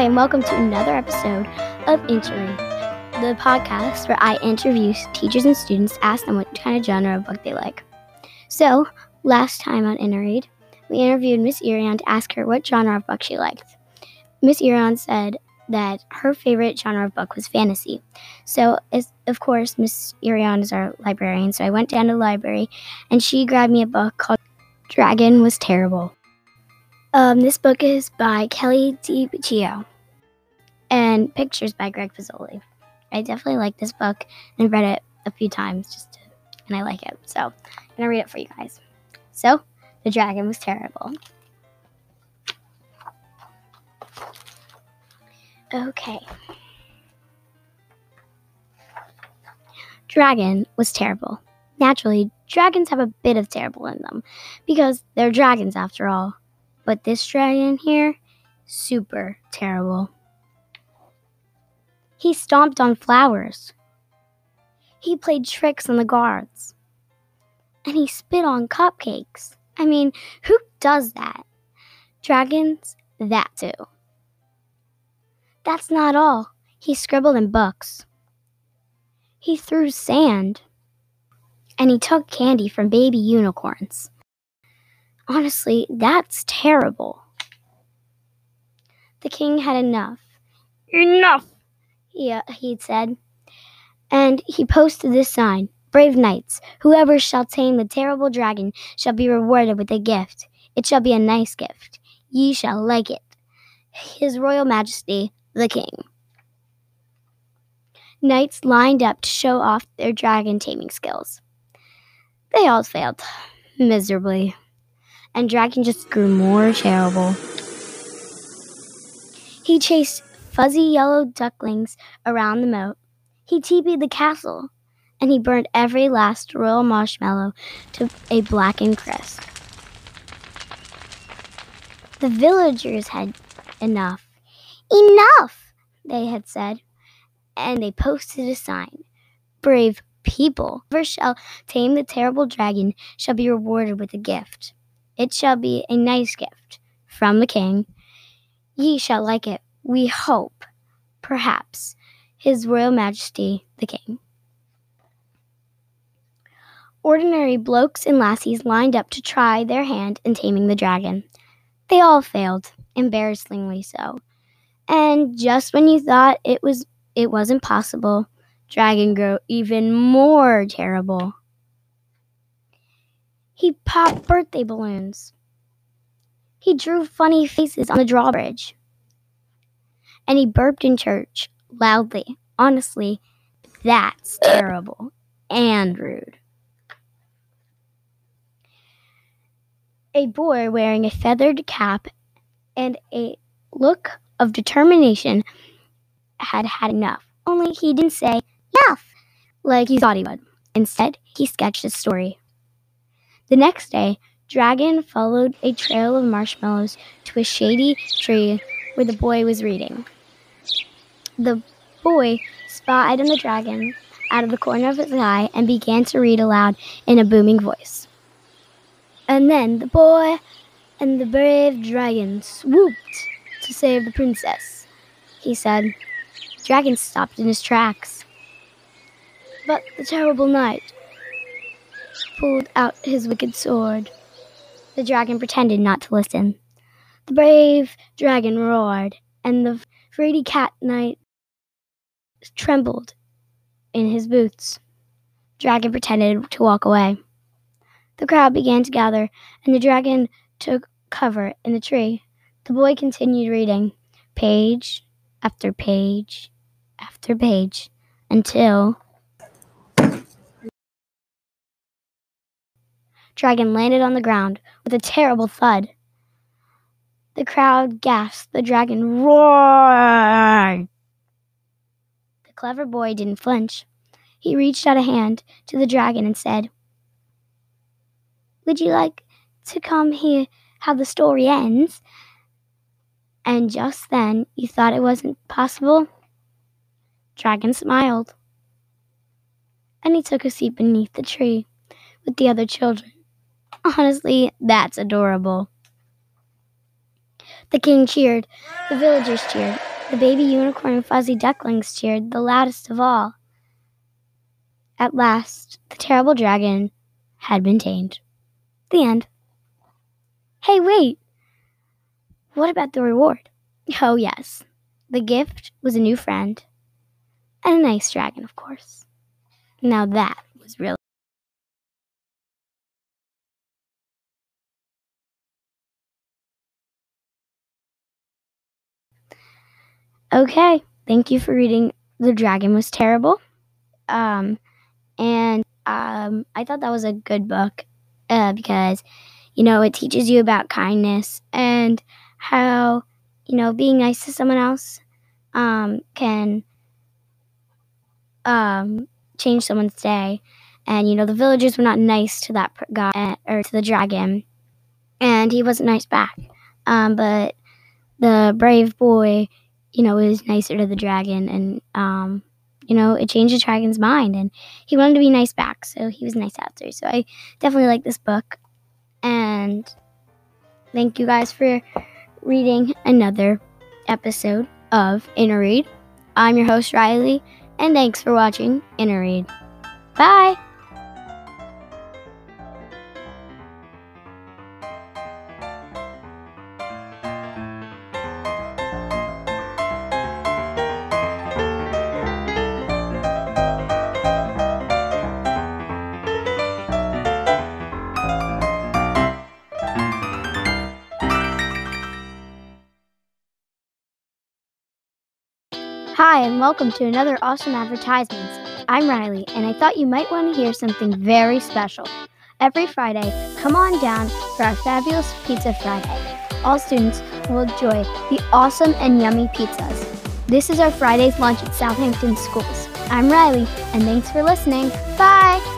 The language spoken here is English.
Hi, and welcome to another episode of Interread, the podcast where I interview teachers and students ask them what kind of genre of book they like. So, last time on Interread, we interviewed Miss Irion to ask her what genre of book she liked. Miss Irion said that her favorite genre of book was fantasy. So, of course, Miss Irion is our librarian, so I went down to the library and she grabbed me a book called Dragon Was Terrible. Um, this book is by Kelly DiPucchio and pictures by Greg Pizzoli. I definitely like this book and read it a few times just to, and I like it. So I'm gonna read it for you guys. So the dragon was terrible. Okay. Dragon was terrible. Naturally, dragons have a bit of terrible in them because they're dragons after all. But this dragon here, super terrible. He stomped on flowers. He played tricks on the guards. And he spit on cupcakes. I mean, who does that? Dragons, that too. That's not all. He scribbled in books. He threw sand. And he took candy from baby unicorns. Honestly, that's terrible. The king had enough. Enough! he, uh, he'd said. And he posted this sign Brave knights, whoever shall tame the terrible dragon shall be rewarded with a gift. It shall be a nice gift. Ye shall like it. His Royal Majesty, the King. Knights lined up to show off their dragon taming skills. They all failed miserably, and Dragon just grew more terrible. He chased fuzzy yellow ducklings around the moat. He teepeed the castle, and he burned every last royal marshmallow to a blackened crisp. The villagers had enough. Enough, they had said, and they posted a sign. Brave people, whoever shall tame the terrible dragon shall be rewarded with a gift. It shall be a nice gift from the king. Ye shall like it we hope, perhaps, His Royal Majesty the King. Ordinary blokes and lassies lined up to try their hand in taming the dragon. They all failed, embarrassingly so. And just when you thought it was it wasn't possible, Dragon grew even more terrible. He popped birthday balloons. He drew funny faces on the drawbridge and he burped in church loudly. Honestly, that's terrible and rude. A boy wearing a feathered cap and a look of determination had had enough. Only he didn't say enough like he thought he would. Instead, he sketched a story. The next day, Dragon followed a trail of marshmallows to a shady tree where the boy was reading. The boy spied on the dragon out of the corner of his eye and began to read aloud in a booming voice. And then the boy and the brave dragon swooped to save the princess, he said. Dragon stopped in his tracks. But the terrible knight pulled out his wicked sword. The dragon pretended not to listen. The brave dragon roared, and the fraidy cat knight trembled in his boots. Dragon pretended to walk away. The crowd began to gather, and the dragon took cover in the tree. The boy continued reading, page after page after page, until Dragon landed on the ground with a terrible thud. The crowd gasped. The dragon roared The clever boy didn't flinch. He reached out a hand to the dragon and said, Would you like to come hear how the story ends? And just then you thought it wasn't possible? Dragon smiled. And he took a seat beneath the tree with the other children. Honestly, that's adorable. The king cheered, the villagers cheered, The baby unicorn and fuzzy ducklings cheered the loudest of all. At last, the terrible dragon had been tamed. The end. Hey, wait! What about the reward? Oh, yes. The gift was a new friend and a nice dragon, of course. Now that was really. Okay, thank you for reading The Dragon Was Terrible. Um, and um, I thought that was a good book uh, because, you know, it teaches you about kindness and how, you know, being nice to someone else um, can um, change someone's day. And, you know, the villagers were not nice to that guy uh, or to the dragon. And he wasn't nice back. Um, but the brave boy, you know, it was nicer to the dragon. And, um, you know, it changed the dragon's mind. And he wanted to be nice back. So he was nice after. So I definitely like this book. And thank you guys for reading another episode of Inner Read. I'm your host, Riley and thanks for watching Inner Read. Bye! Hi, and welcome to another awesome advertisements. I'm Riley, and I thought you might want to hear something very special. Every Friday, come on down for our fabulous Pizza Friday. All students will enjoy the awesome and yummy pizzas. This is our Friday's lunch at Southampton Schools. I'm Riley, and thanks for listening. Bye!